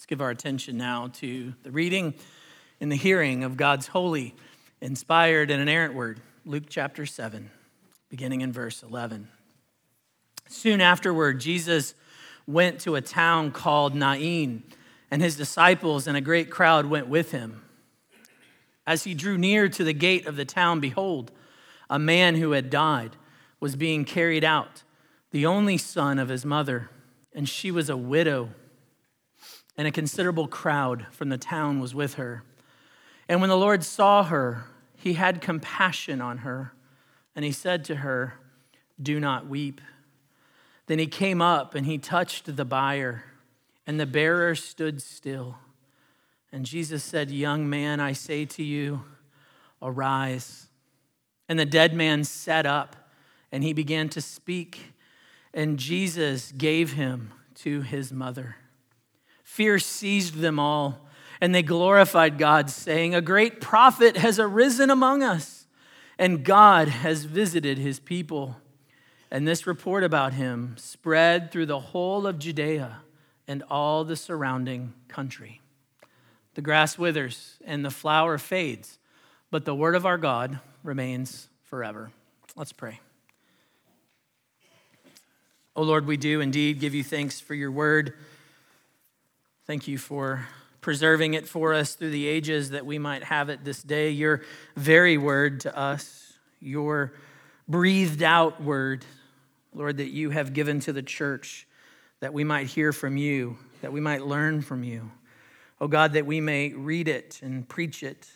Let's give our attention now to the reading and the hearing of God's holy, inspired, and inerrant word, Luke chapter 7, beginning in verse 11. Soon afterward, Jesus went to a town called Nain, and his disciples and a great crowd went with him. As he drew near to the gate of the town, behold, a man who had died was being carried out, the only son of his mother, and she was a widow and a considerable crowd from the town was with her. And when the Lord saw her, he had compassion on her, and he said to her, Do not weep. Then he came up and he touched the bier, and the bearer stood still. And Jesus said, Young man, I say to you, arise. And the dead man sat up, and he began to speak, and Jesus gave him to his mother. Fear seized them all, and they glorified God, saying, A great prophet has arisen among us, and God has visited his people. And this report about him spread through the whole of Judea and all the surrounding country. The grass withers and the flower fades, but the word of our God remains forever. Let's pray. Oh Lord, we do indeed give you thanks for your word. Thank you for preserving it for us through the ages that we might have it this day. Your very word to us, your breathed out word, Lord, that you have given to the church, that we might hear from you, that we might learn from you. Oh God, that we may read it and preach it,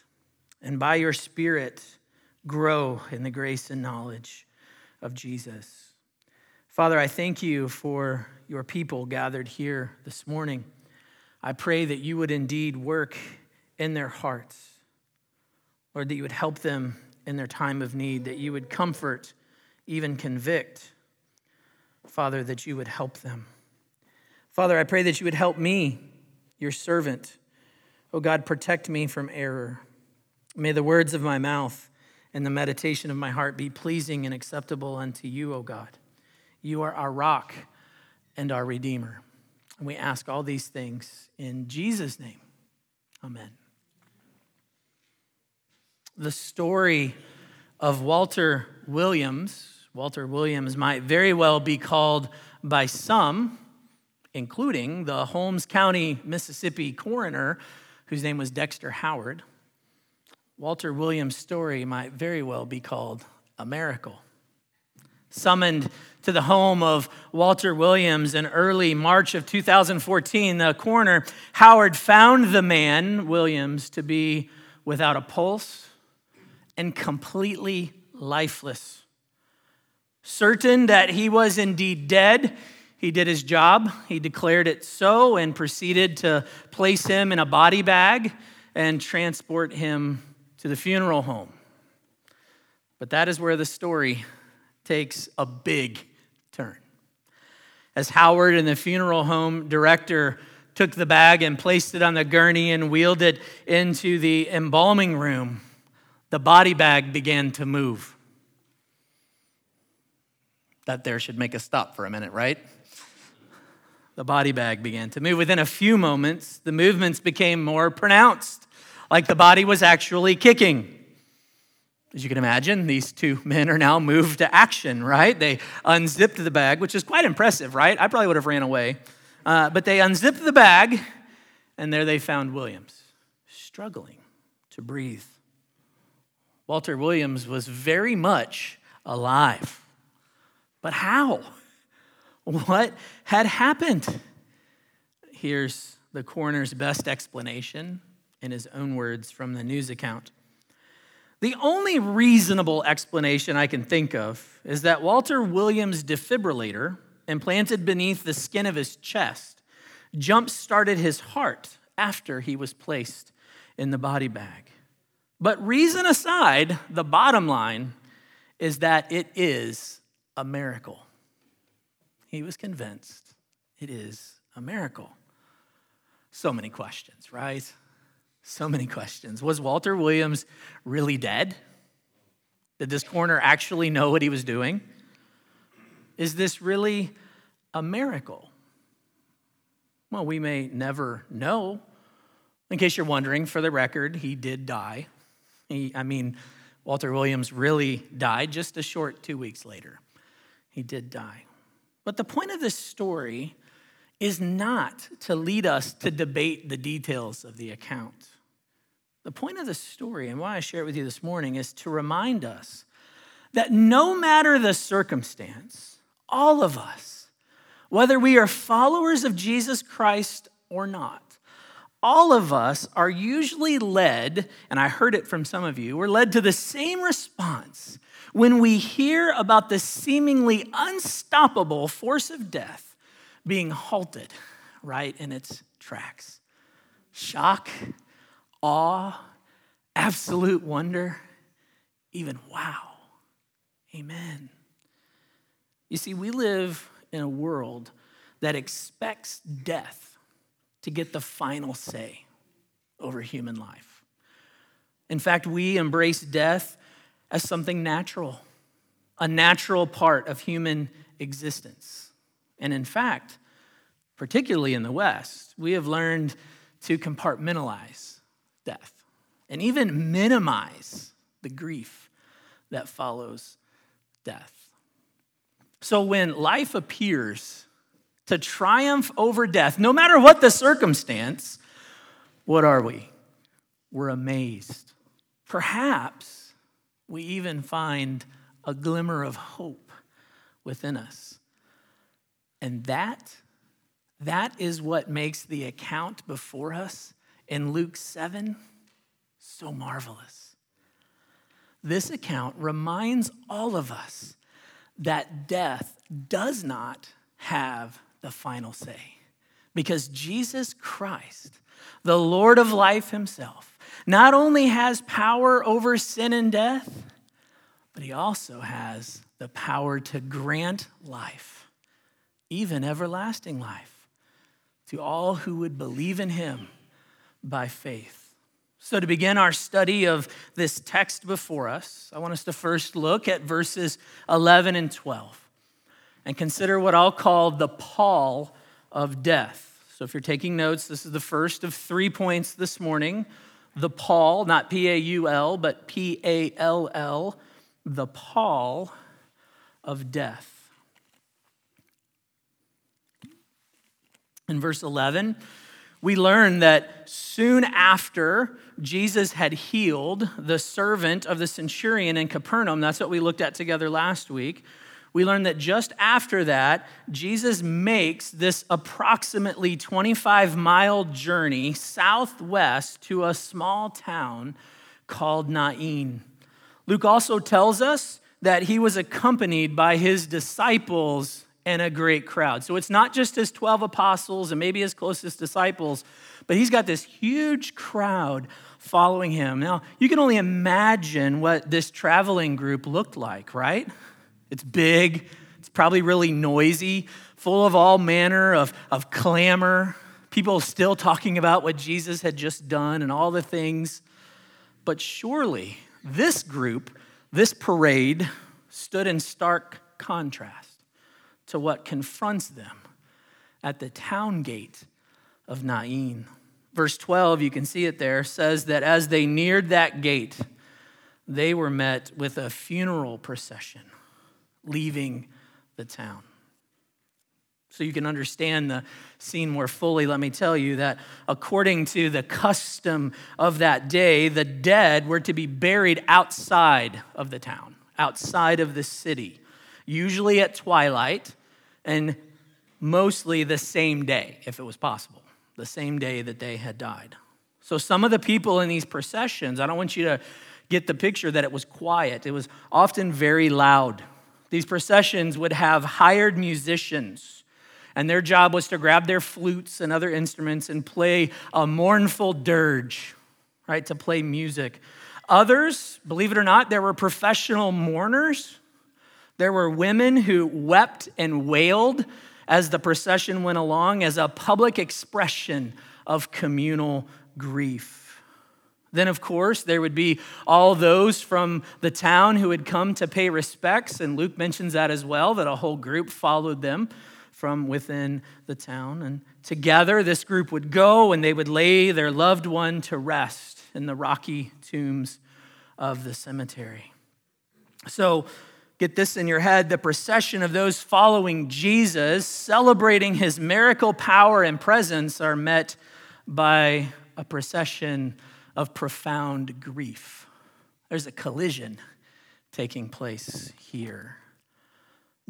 and by your Spirit grow in the grace and knowledge of Jesus. Father, I thank you for your people gathered here this morning. I pray that you would indeed work in their hearts. Lord, that you would help them in their time of need, that you would comfort, even convict. Father, that you would help them. Father, I pray that you would help me, your servant. Oh God, protect me from error. May the words of my mouth and the meditation of my heart be pleasing and acceptable unto you, O God. You are our rock and our redeemer. And we ask all these things in Jesus' name. Amen. The story of Walter Williams, Walter Williams might very well be called by some, including the Holmes County, Mississippi coroner, whose name was Dexter Howard. Walter Williams' story might very well be called a miracle. Summoned to the home of Walter Williams in early March of 2014, the coroner, Howard, found the man, Williams, to be without a pulse and completely lifeless. Certain that he was indeed dead, he did his job. He declared it so and proceeded to place him in a body bag and transport him to the funeral home. But that is where the story takes a big turn. As Howard and the funeral home director took the bag and placed it on the gurney and wheeled it into the embalming room, the body bag began to move. That there should make us stop for a minute, right? The body bag began to move. Within a few moments, the movements became more pronounced, like the body was actually kicking. As you can imagine, these two men are now moved to action, right? They unzipped the bag, which is quite impressive, right? I probably would have ran away. Uh, but they unzipped the bag, and there they found Williams, struggling to breathe. Walter Williams was very much alive. But how? What had happened? Here's the coroner's best explanation in his own words from the news account. The only reasonable explanation I can think of is that Walter Williams' defibrillator, implanted beneath the skin of his chest, jump started his heart after he was placed in the body bag. But reason aside, the bottom line is that it is a miracle. He was convinced it is a miracle. So many questions, right? So many questions. Was Walter Williams really dead? Did this coroner actually know what he was doing? Is this really a miracle? Well, we may never know. In case you're wondering, for the record, he did die. He, I mean, Walter Williams really died just a short two weeks later. He did die. But the point of this story is not to lead us to debate the details of the account. The point of the story, and why I share it with you this morning, is to remind us that no matter the circumstance, all of us, whether we are followers of Jesus Christ or not, all of us are usually led, and I heard it from some of you, we're led to the same response when we hear about the seemingly unstoppable force of death being halted right in its tracks. Shock, awe, absolute wonder, even wow. Amen. You see, we live in a world that expects death to get the final say over human life. In fact, we embrace death as something natural, a natural part of human existence. And in fact, particularly in the West, we have learned to compartmentalize death and even minimize the grief that follows death. So when life appears to triumph over death, no matter what the circumstance, what are we? We're amazed. Perhaps we even find a glimmer of hope within us. And that, that is what makes the account before us in Luke 7 so marvelous. This account reminds all of us that death does not have the final say. Because Jesus Christ, the Lord of life himself, not only has power over sin and death, but he also has the power to grant life, even everlasting life, to all who would believe in him by faith. So, to begin our study of this text before us, I want us to first look at verses 11 and 12 and consider what I'll call the pall of death. So, if you're taking notes, this is the first of three points this morning. The pall, not P A U L, but P A L L, the pall of death. In verse 11, we learn that soon after Jesus had healed the servant of the centurion in Capernaum, that's what we looked at together last week we learn that just after that, Jesus makes this approximately 25 mile journey southwest to a small town called Nain. Luke also tells us that he was accompanied by his disciples and a great crowd. So it's not just his 12 apostles and maybe his closest disciples, but he's got this huge crowd following him. Now, you can only imagine what this traveling group looked like, right? It's big, it's probably really noisy, full of all manner of, of clamor, people still talking about what Jesus had just done and all the things. But surely this group, this parade, stood in stark contrast to what confronts them at the town gate of Nain. Verse 12, you can see it there, says that as they neared that gate, they were met with a funeral procession leaving the town. So you can understand the scene more fully, let me tell you that according to the custom of that day, the dead were to be buried outside of the town, outside of the city, usually at twilight, and mostly the same day, if it was possible, the same day that they had died. So some of the people in these processions, I don't want you to get the picture that it was quiet, it was often very loud these processions would have hired musicians, and their job was to grab their flutes and other instruments and play a mournful dirge, right, to play music. Others, believe it or not, there were professional mourners. There were women who wept and wailed as the procession went along as a public expression of communal grief. Then, of course, there would be all those from the town who had come to pay respects, and Luke mentions that as well, that a whole group followed them from within the town. And together, this group would go and they would lay their loved one to rest in the rocky tombs of the cemetery. So, get this in your head the procession of those following Jesus, celebrating his miracle power and presence, are met by a procession of profound grief. There's a collision taking place here.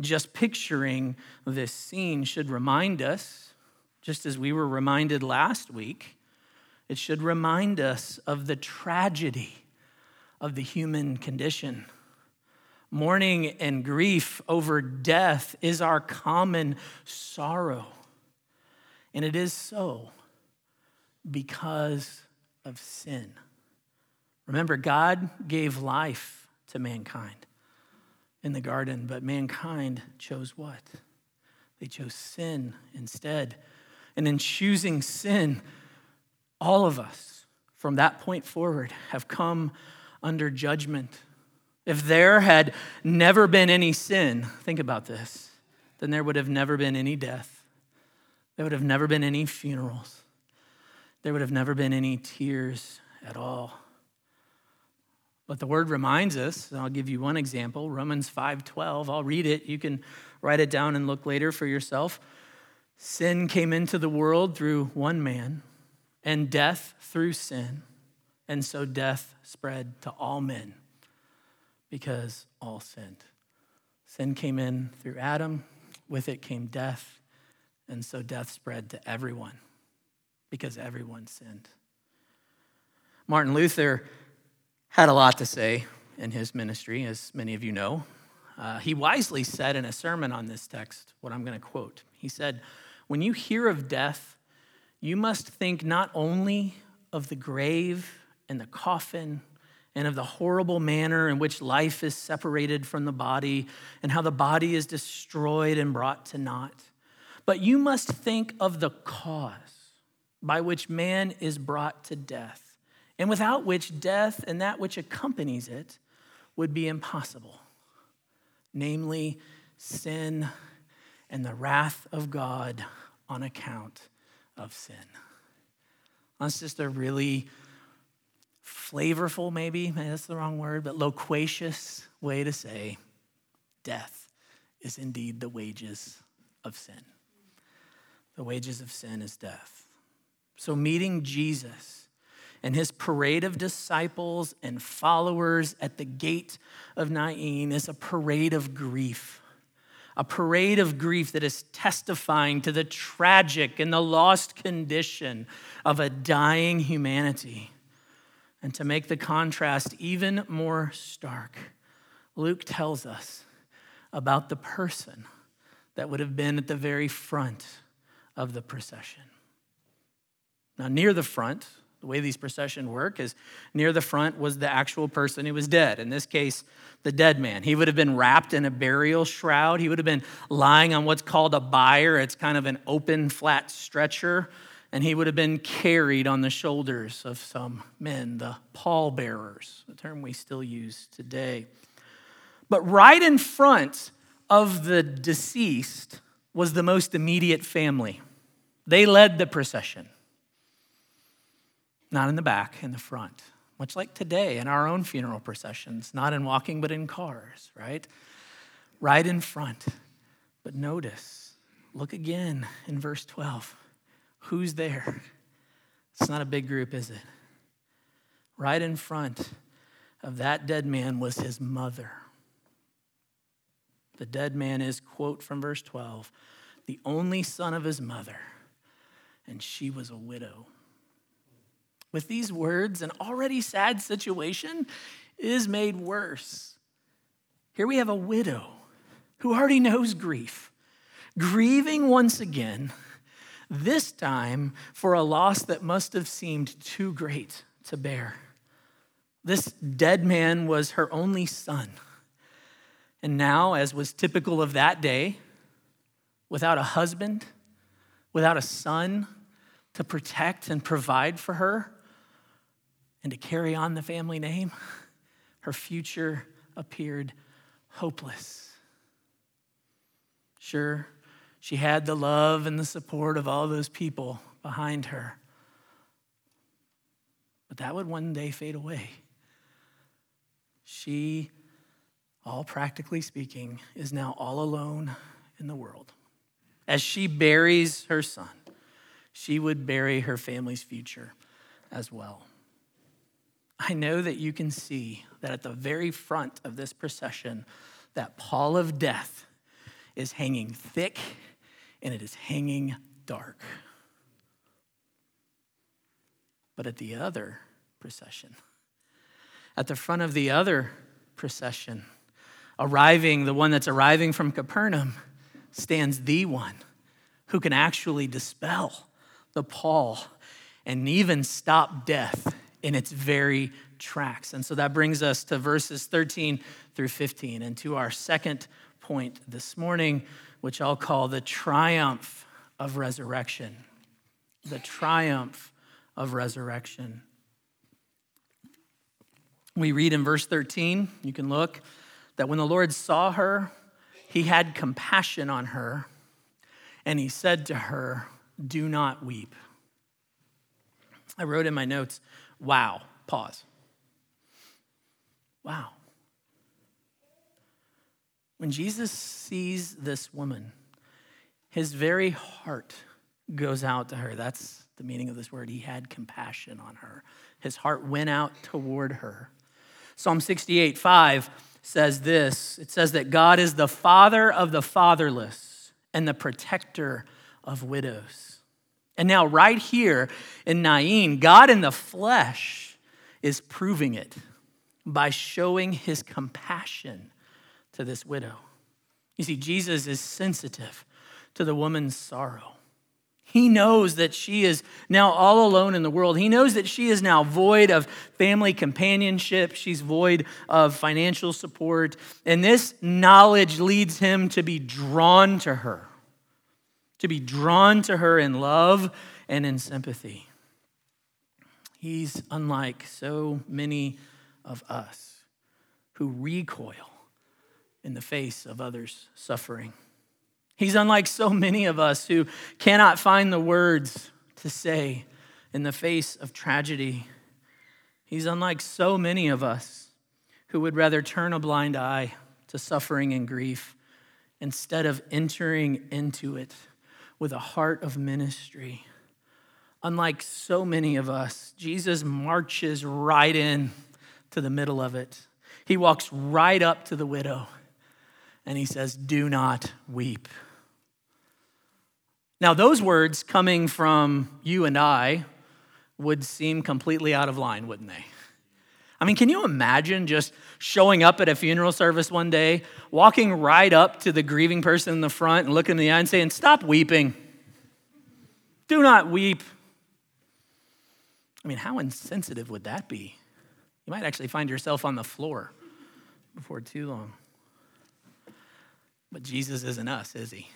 Just picturing this scene should remind us, just as we were reminded last week, it should remind us of the tragedy of the human condition. Mourning and grief over death is our common sorrow. And it is so because of sin. Remember, God gave life to mankind in the garden, but mankind chose what? They chose sin instead. And in choosing sin, all of us from that point forward have come under judgment. If there had never been any sin, think about this, then there would have never been any death. There would have never been any funerals. There would have never been any tears at all. But the word reminds us, and I'll give you one example, Romans 5:12. I'll read it. You can write it down and look later for yourself. Sin came into the world through one man, and death through sin. And so death spread to all men because all sinned. Sin came in through Adam, with it came death, and so death spread to everyone because everyone sinned. Martin Luther had a lot to say in his ministry, as many of you know. Uh, he wisely said in a sermon on this text what I'm going to quote. He said, When you hear of death, you must think not only of the grave and the coffin and of the horrible manner in which life is separated from the body and how the body is destroyed and brought to naught, but you must think of the cause by which man is brought to death and without which death and that which accompanies it would be impossible namely, sin and the wrath of God on account of sin. That's just a really flavorful, maybe, maybe that's the wrong word, but loquacious way to say death is indeed the wages of sin. The wages of sin is death. So, meeting Jesus and his parade of disciples and followers at the gate of Nain is a parade of grief. A parade of grief that is testifying to the tragic and the lost condition of a dying humanity. And to make the contrast even more stark, Luke tells us about the person that would have been at the very front of the procession. Now, near the front, the way these processions work is near the front was the actual person who was dead. In this case, the dead man. He would have been wrapped in a burial shroud. He would have been lying on what's called a bier. It's kind of an open, flat stretcher. And he would have been carried on the shoulders of some men, the pallbearers, a term we still use today. But right in front of the deceased was the most immediate family. They led the procession not in the back, in the front. Much like today in our own funeral processions, not in walking, but in cars, right? Right in front. But notice, look again in verse 12. Who's there? It's not a big group, is it? Right in front of that dead man was his mother. The dead man is, quote from verse 12, the only son of his mother, and she was a widow with these words, an already sad situation is made worse. Here we have a widow who already knows grief, grieving once again, this time for a loss that must have seemed too great to bear. This dead man was her only son. And now, as was typical of that day, without a husband, without a son to protect and provide for her, and to carry on the family name, her future appeared hopeless. Sure, She had the love and the support of all those people behind her. But that would one day fade away. She, all practically speaking, is now all alone in the world. As she buries her son, she would bury her family's future as well. I know that you can see that at the very front of this procession, that pall of death is hanging thick and it is hanging dark. But at the other procession, at the front of the other procession, arriving, the one that's arriving from Capernaum, stands the one who can actually dispel the pall and even stop death in its very tracks. And so that brings us to verses 13 through 15 and to our second point this morning, which I'll call the triumph of resurrection. The triumph of resurrection. We read in verse 13, you can look, that when the Lord saw her, he had compassion on her, and he said to her, Do not weep. I wrote in my notes, wow, pause. Wow. When Jesus sees this woman, his very heart goes out to her. That's the meaning of this word. He had compassion on her. His heart went out toward her. Psalm 68 5 says this it says that God is the father of the fatherless and the protector of widows. And now, right here in Nain, God in the flesh is proving it by showing his compassion to this widow. You see, Jesus is sensitive to the woman's sorrow. He knows that she is now all alone in the world. He knows that she is now void of family companionship. She's void of financial support. And this knowledge leads him to be drawn to her to be drawn to her in love and in sympathy. He's unlike so many of us who recoil in the face of others' suffering. He's unlike so many of us who cannot find the words to say in the face of tragedy. He's unlike so many of us who would rather turn a blind eye to suffering and grief instead of entering into it with a heart of ministry. Unlike so many of us, Jesus marches right in to the middle of it. He walks right up to the widow and he says, Do not weep. Now, those words coming from you and I would seem completely out of line, wouldn't they? I mean, can you imagine just showing up at a funeral service one day, walking right up to the grieving person in the front and looking in the eye and saying, Stop weeping. Do not weep. I mean, how insensitive would that be? You might actually find yourself on the floor before too long. But Jesus isn't us, is he?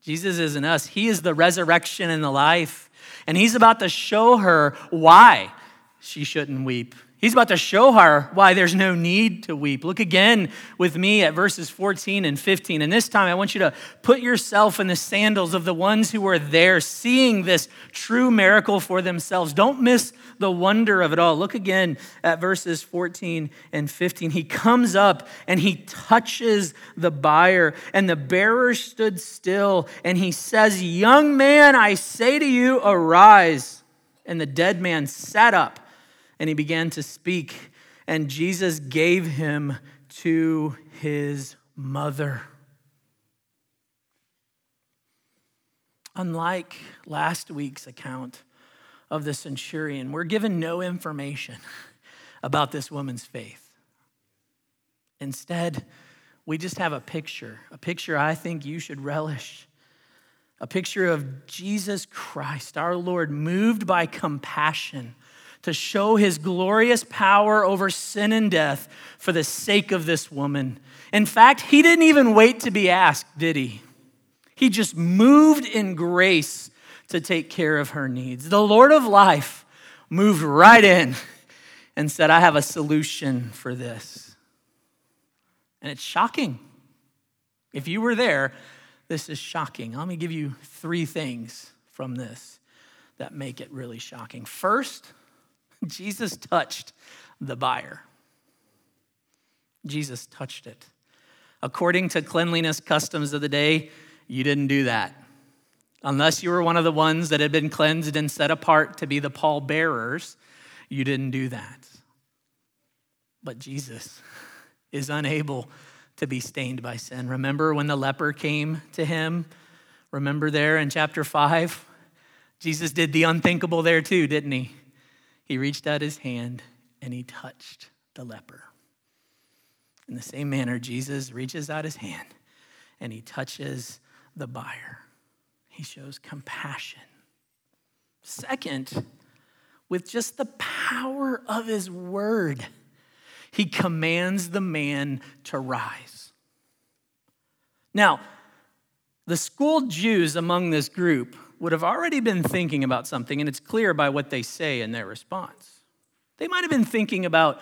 Jesus isn't us. He is the resurrection and the life. And he's about to show her why she shouldn't weep. He's about to show her why there's no need to weep. Look again with me at verses 14 and 15. And this time I want you to put yourself in the sandals of the ones who were there seeing this true miracle for themselves. Don't miss the wonder of it all. Look again at verses 14 and 15. He comes up and he touches the buyer, and the bearer stood still, and he says, Young man, I say to you, arise. And the dead man sat up and he began to speak, and Jesus gave him to his mother. Unlike last week's account of the centurion, we're given no information about this woman's faith. Instead, we just have a picture, a picture I think you should relish. A picture of Jesus Christ, our Lord, moved by compassion to show his glorious power over sin and death for the sake of this woman. In fact, he didn't even wait to be asked, did he? He just moved in grace to take care of her needs. The Lord of life moved right in and said, I have a solution for this. And it's shocking. If you were there, this is shocking? Let me give you three things from this that make it really shocking. First, Jesus touched the buyer. Jesus touched it. According to cleanliness customs of the day, you didn't do that. Unless you were one of the ones that had been cleansed and set apart to be the pallbearers, you didn't do that. But Jesus is unable to be stained by sin. Remember when the leper came to him? Remember there in chapter 5? Jesus did the unthinkable there too, didn't he? He reached out his hand and he touched the leper. In the same manner, Jesus reaches out his hand and he touches the buyer. He shows compassion. Second, with just the power of his word, he commands the man to rise. Now, the schooled Jews among this group would have already been thinking about something, and it's clear by what they say in their response. They might have been thinking about,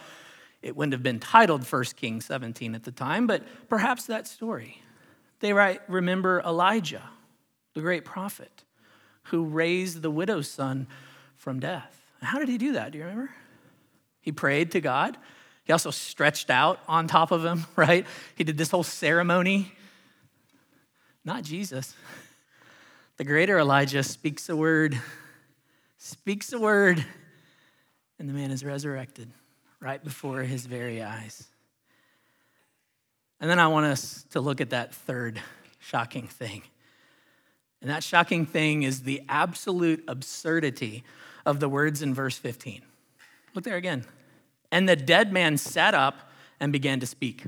it wouldn't have been titled 1 Kings 17 at the time, but perhaps that story. They write, remember Elijah, the great prophet, who raised the widow's son from death. How did he do that? Do you remember? He prayed to God. He also stretched out on top of him, right? He did this whole ceremony. Not Jesus. The greater Elijah speaks a word, speaks a word, and the man is resurrected right before his very eyes. And then I want us to look at that third shocking thing. And that shocking thing is the absolute absurdity of the words in verse 15. Look there again. And the dead man sat up and began to speak.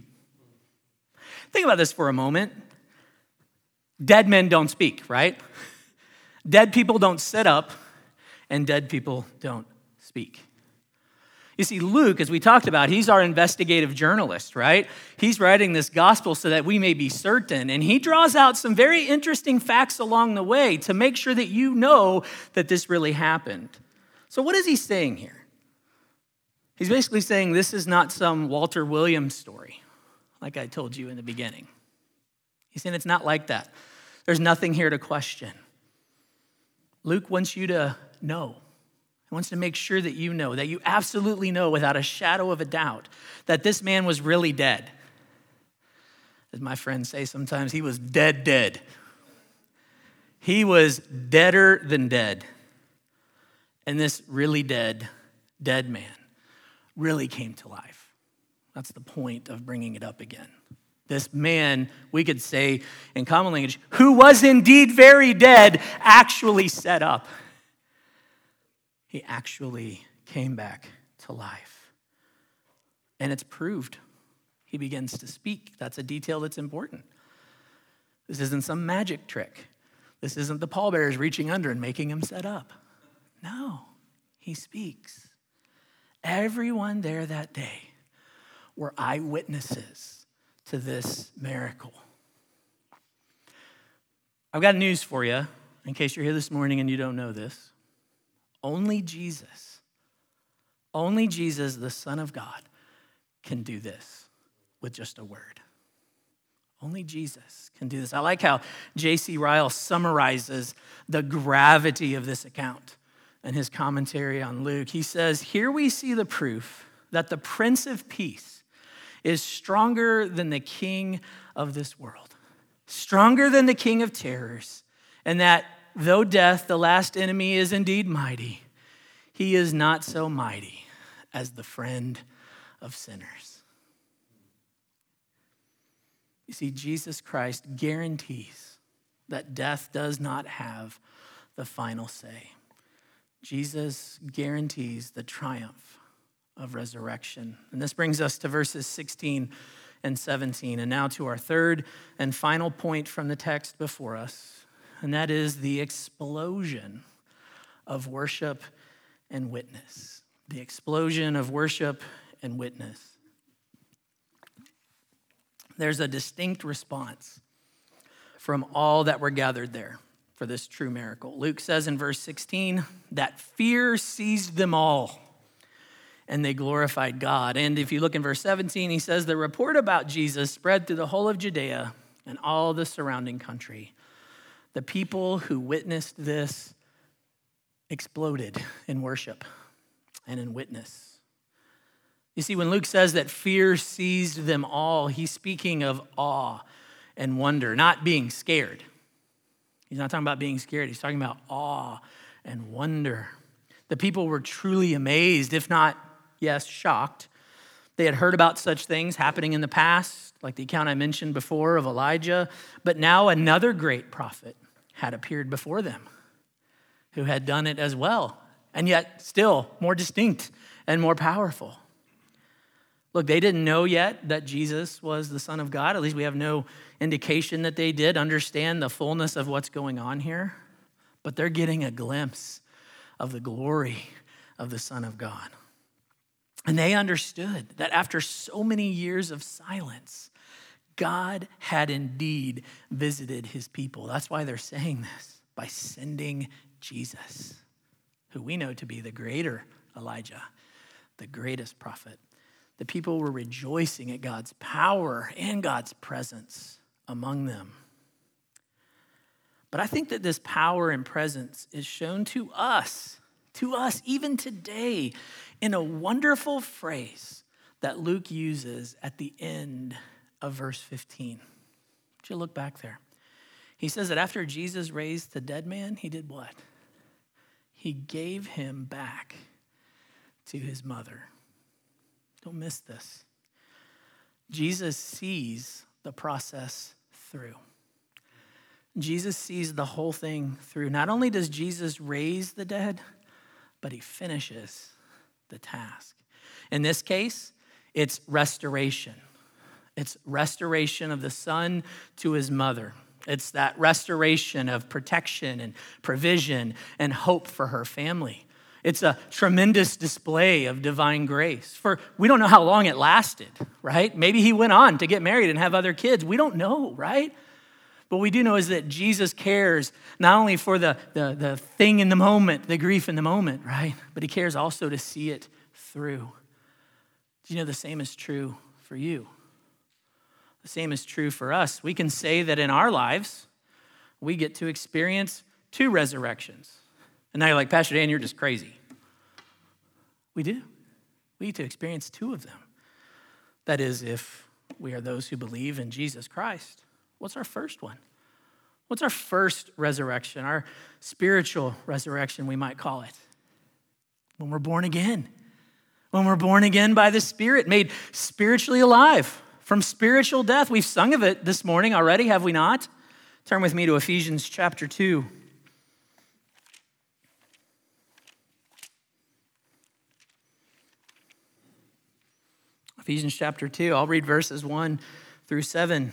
Think about this for a moment. Dead men don't speak, right? Dead people don't sit up, and dead people don't speak. You see, Luke, as we talked about, he's our investigative journalist, right? He's writing this gospel so that we may be certain. And he draws out some very interesting facts along the way to make sure that you know that this really happened. So, what is he saying here? He's basically saying this is not some Walter Williams story, like I told you in the beginning. He's saying it's not like that. There's nothing here to question. Luke wants you to know. He wants to make sure that you know, that you absolutely know without a shadow of a doubt that this man was really dead. As my friends say sometimes, he was dead, dead. He was deader than dead. And this really dead, dead man really came to life. That's the point of bringing it up again. This man, we could say in common language, who was indeed very dead, actually set up. He actually came back to life. And it's proved. He begins to speak. That's a detail that's important. This isn't some magic trick. This isn't the pallbearers reaching under and making him set up. No, he speaks. Everyone there that day were eyewitnesses to this miracle. I've got news for you in case you're here this morning and you don't know this. Only Jesus, only Jesus, the Son of God, can do this with just a word. Only Jesus can do this. I like how J.C. Ryle summarizes the gravity of this account in his commentary on Luke. He says, Here we see the proof that the Prince of Peace is stronger than the king of this world, stronger than the king of terrors, and that though death, the last enemy, is indeed mighty, he is not so mighty as the friend of sinners. You see, Jesus Christ guarantees that death does not have the final say. Jesus guarantees the triumph of resurrection. And this brings us to verses 16 and 17. And now to our third and final point from the text before us, and that is the explosion of worship and witness. The explosion of worship and witness. There's a distinct response from all that were gathered there for this true miracle. Luke says in verse 16 that fear seized them all and they glorified God. And if you look in verse 17, he says the report about Jesus spread through the whole of Judea and all the surrounding country. The people who witnessed this exploded in worship and in witness. You see, when Luke says that fear seized them all, he's speaking of awe and wonder, not being scared. He's not talking about being scared, he's talking about awe and wonder. The people were truly amazed, if not, yes, shocked. They had heard about such things happening in the past, like the account I mentioned before of Elijah, but now another great prophet had appeared before them who had done it as well, and yet still more distinct and more powerful. Look, they didn't know yet that Jesus was the Son of God. At least we have no indication that they did understand the fullness of what's going on here. But they're getting a glimpse of the glory of the Son of God. And they understood that after so many years of silence, God had indeed visited his people. That's why they're saying this by sending Jesus, who we know to be the greater Elijah, the greatest prophet. The people were rejoicing at God's power and God's presence among them. But I think that this power and presence is shown to us, to us even today, in a wonderful phrase that Luke uses at the end of verse 15. Would you look back there? He says that after Jesus raised the dead man, he did what? He gave him back to his mother. Don't miss this. Jesus sees the process through. Jesus sees the whole thing through. Not only does Jesus raise the dead, but he finishes the task. In this case, it's restoration. It's restoration of the son to his mother. It's that restoration of protection and provision and hope for her family. It's a tremendous display of divine grace. For we don't know how long it lasted, right? Maybe he went on to get married and have other kids. We don't know, right? But we do know is that Jesus cares not only for the, the, the thing in the moment, the grief in the moment, right? But he cares also to see it through. Do you know the same is true for you? The same is true for us. We can say that in our lives, we get to experience two resurrections. And now you're like, Pastor Dan, you're just crazy. We do. We get to experience two of them. That is, if we are those who believe in Jesus Christ. What's our first one? What's our first resurrection? Our spiritual resurrection, we might call it. When we're born again. When we're born again by the Spirit, made spiritually alive from spiritual death. We've sung of it this morning already, have we not? Turn with me to Ephesians chapter 2. Ephesians chapter 2, I'll read verses 1 through 7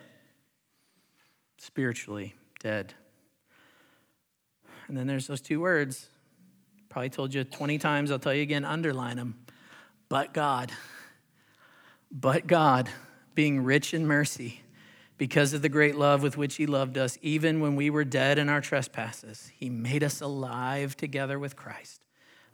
spiritually dead. And then there's those two words. Probably told you 20 times, I'll tell you again, underline them. But God. But God, being rich in mercy, because of the great love with which He loved us, even when we were dead in our trespasses, He made us alive together with Christ.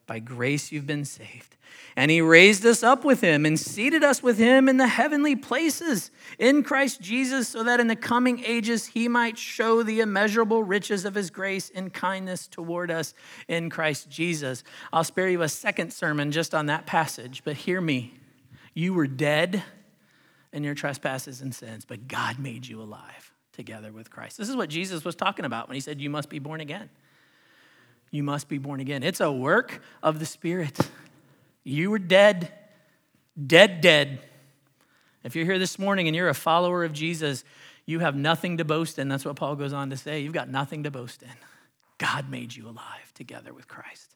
By grace you've been saved. And he raised us up with him and seated us with him in the heavenly places in Christ Jesus, so that in the coming ages he might show the immeasurable riches of his grace and kindness toward us in Christ Jesus. I'll spare you a second sermon just on that passage, but hear me. You were dead in your trespasses and sins, but God made you alive together with Christ. This is what Jesus was talking about when he said, You must be born again you must be born again. It's a work of the Spirit. You were dead, dead, dead. If you're here this morning and you're a follower of Jesus, you have nothing to boast in. That's what Paul goes on to say. You've got nothing to boast in. God made you alive together with Christ.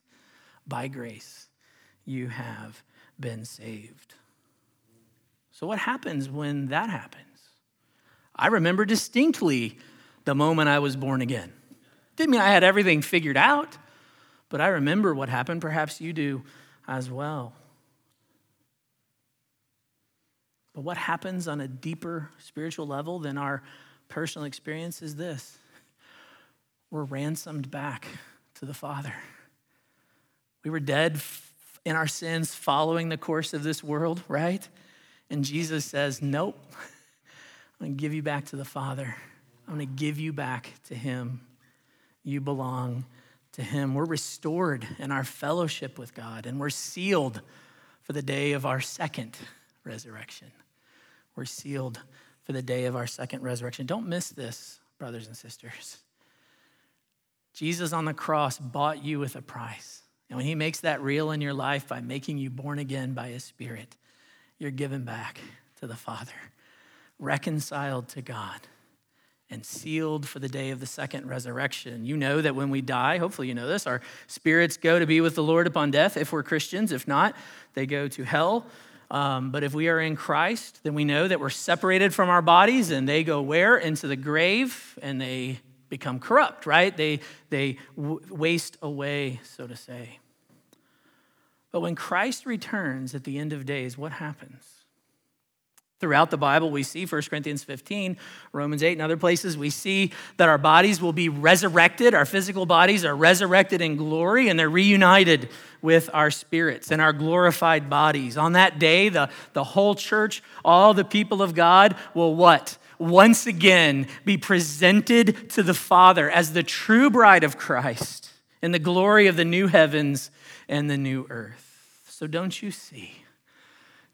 By grace, you have been saved. So, what happens when that happens? I remember distinctly the moment I was born again. Didn't mean I had everything figured out, but I remember what happened. Perhaps you do as well. But what happens on a deeper spiritual level than our personal experience is this we're ransomed back to the Father. We were dead in our sins following the course of this world, right? And Jesus says, Nope, I'm going to give you back to the Father. I'm going to give you back to Him. You belong to Him. We're restored in our fellowship with God, and we're sealed for the day of our second resurrection. We're sealed for the day of our second resurrection. Don't miss this, brothers and sisters. Jesus on the cross bought you with a price. And when he makes that real in your life by making you born again by his Spirit, you're given back to the Father, reconciled to God, and sealed for the day of the second resurrection. You know that when we die, hopefully you know this, our spirits go to be with the Lord upon death if we're Christians. If not, they go to hell. Um, but if we are in Christ, then we know that we're separated from our bodies and they go where? Into the grave and they become corrupt, right? They, they w- waste away, so to say. But when Christ returns at the end of days, what happens? Throughout the Bible, we see 1 Corinthians 15, Romans 8, and other places, we see that our bodies will be resurrected. Our physical bodies are resurrected in glory, and they're reunited with our spirits and our glorified bodies. On that day, the, the whole church, all the people of God will what? Once again be presented to the Father as the true bride of Christ in the glory of the new heavens and the new earth. So don't you see?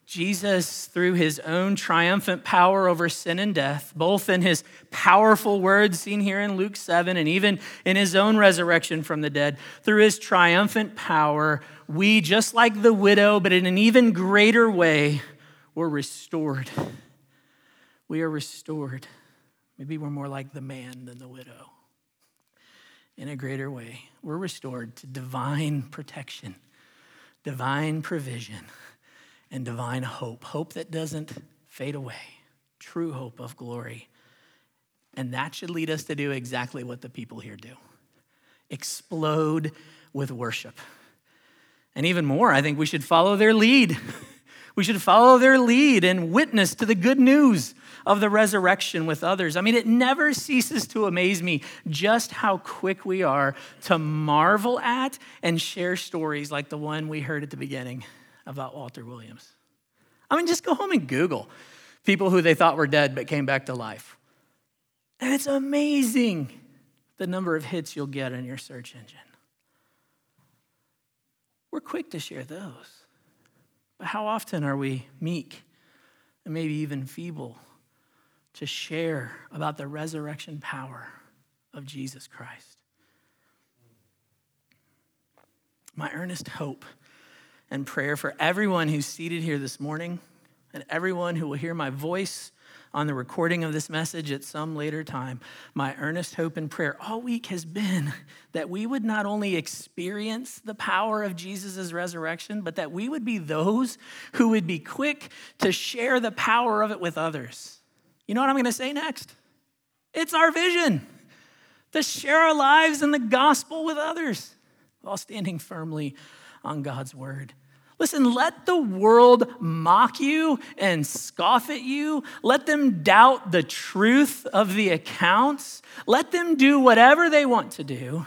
Jesus, through his own triumphant power over sin and death, both in his powerful words seen here in Luke 7 and even in his own resurrection from the dead, through his triumphant power, we, just like the widow, but in an even greater way, were restored. We are restored. Maybe we're more like the man than the widow in a greater way. We're restored to divine protection, divine provision, and divine hope. Hope that doesn't fade away, true hope of glory. And that should lead us to do exactly what the people here do explode with worship. And even more, I think we should follow their lead. We should follow their lead and witness to the good news of the resurrection with others. I mean, it never ceases to amaze me just how quick we are to marvel at and share stories like the one we heard at the beginning about Walter Williams. I mean, just go home and Google people who they thought were dead but came back to life. And it's amazing the number of hits you'll get in your search engine. We're quick to share those. But how often are we meek and maybe even feeble to share about the resurrection power of Jesus Christ? My earnest hope and prayer for everyone who's seated here this morning and everyone who will hear my voice on the recording of this message at some later time, my earnest hope and prayer all week has been that we would not only experience the power of Jesus' resurrection, but that we would be those who would be quick to share the power of it with others. You know what I'm going to say next? It's our vision to share our lives and the gospel with others while standing firmly on God's word. Listen, let the world mock you and scoff at you. Let them doubt the truth of the accounts. Let them do whatever they want to do.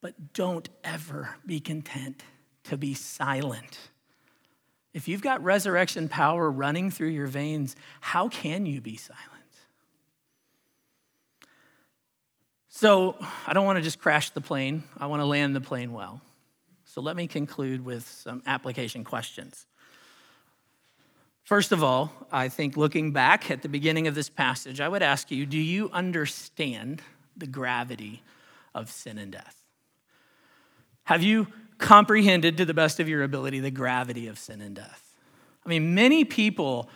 But don't ever be content to be silent. If you've got resurrection power running through your veins, how can you be silent? So, I don't want to just crash the plane. I want to land the plane well. So let me conclude with some application questions. First of all, I think looking back at the beginning of this passage, I would ask you do you understand the gravity of sin and death? Have you comprehended to the best of your ability the gravity of sin and death? I mean, many people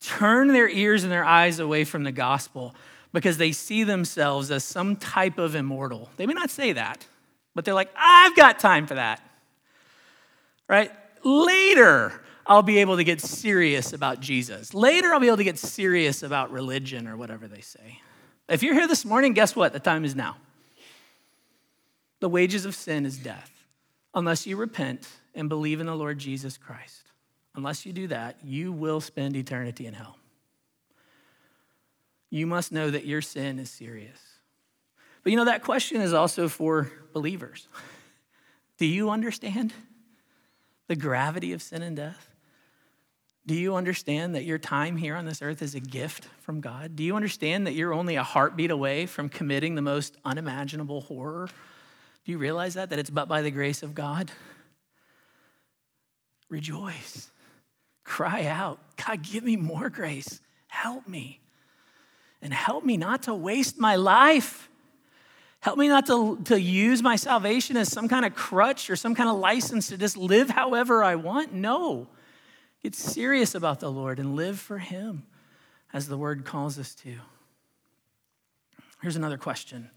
turn their ears and their eyes away from the gospel because they see themselves as some type of immortal. They may not say that, but they're like, I've got time for that. Right? Later, I'll be able to get serious about Jesus. Later, I'll be able to get serious about religion or whatever they say. If you're here this morning, guess what? The time is now. The wages of sin is death, unless you repent and believe in the Lord Jesus Christ. Unless you do that, you will spend eternity in hell. You must know that your sin is serious. But you know, that question is also for believers. Do you understand the gravity of sin and death? Do you understand that your time here on this earth is a gift from God? Do you understand that you're only a heartbeat away from committing the most unimaginable horror? Do you realize that? That it's but by the grace of God? Rejoice. Cry out, God, give me more grace. Help me. And help me not to waste my life. Help me not to, to use my salvation as some kind of crutch or some kind of license to just live however I want. No. Get serious about the Lord and live for Him as the word calls us to. Here's another question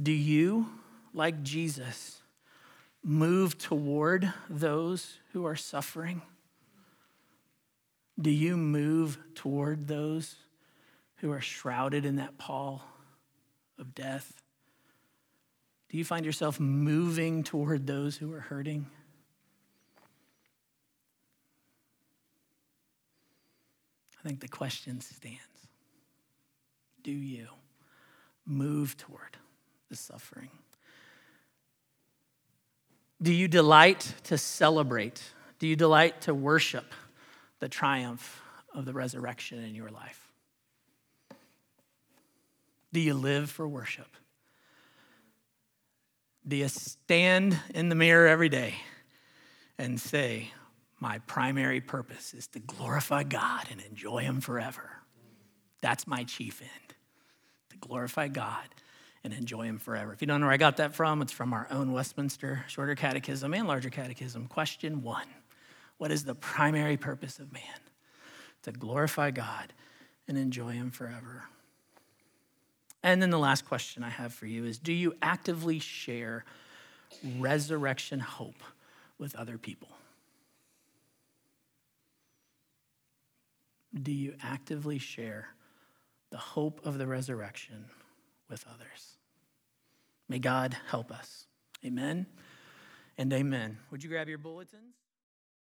Do you, like Jesus, move toward those who are suffering? Do you move toward those who are shrouded in that pall of death? Do you find yourself moving toward those who are hurting? I think the question stands Do you move toward the suffering? Do you delight to celebrate? Do you delight to worship the triumph of the resurrection in your life? Do you live for worship? Do you stand in the mirror every day and say, my primary purpose is to glorify God and enjoy Him forever. That's my chief end, to glorify God and enjoy Him forever. If you don't know where I got that from, it's from our own Westminster Shorter Catechism and Larger Catechism. Question one What is the primary purpose of man? To glorify God and enjoy Him forever. And then the last question I have for you is Do you actively share resurrection hope with other people? do you actively share the hope of the resurrection with others? May God help us. Amen and amen. Would you grab your bulletins?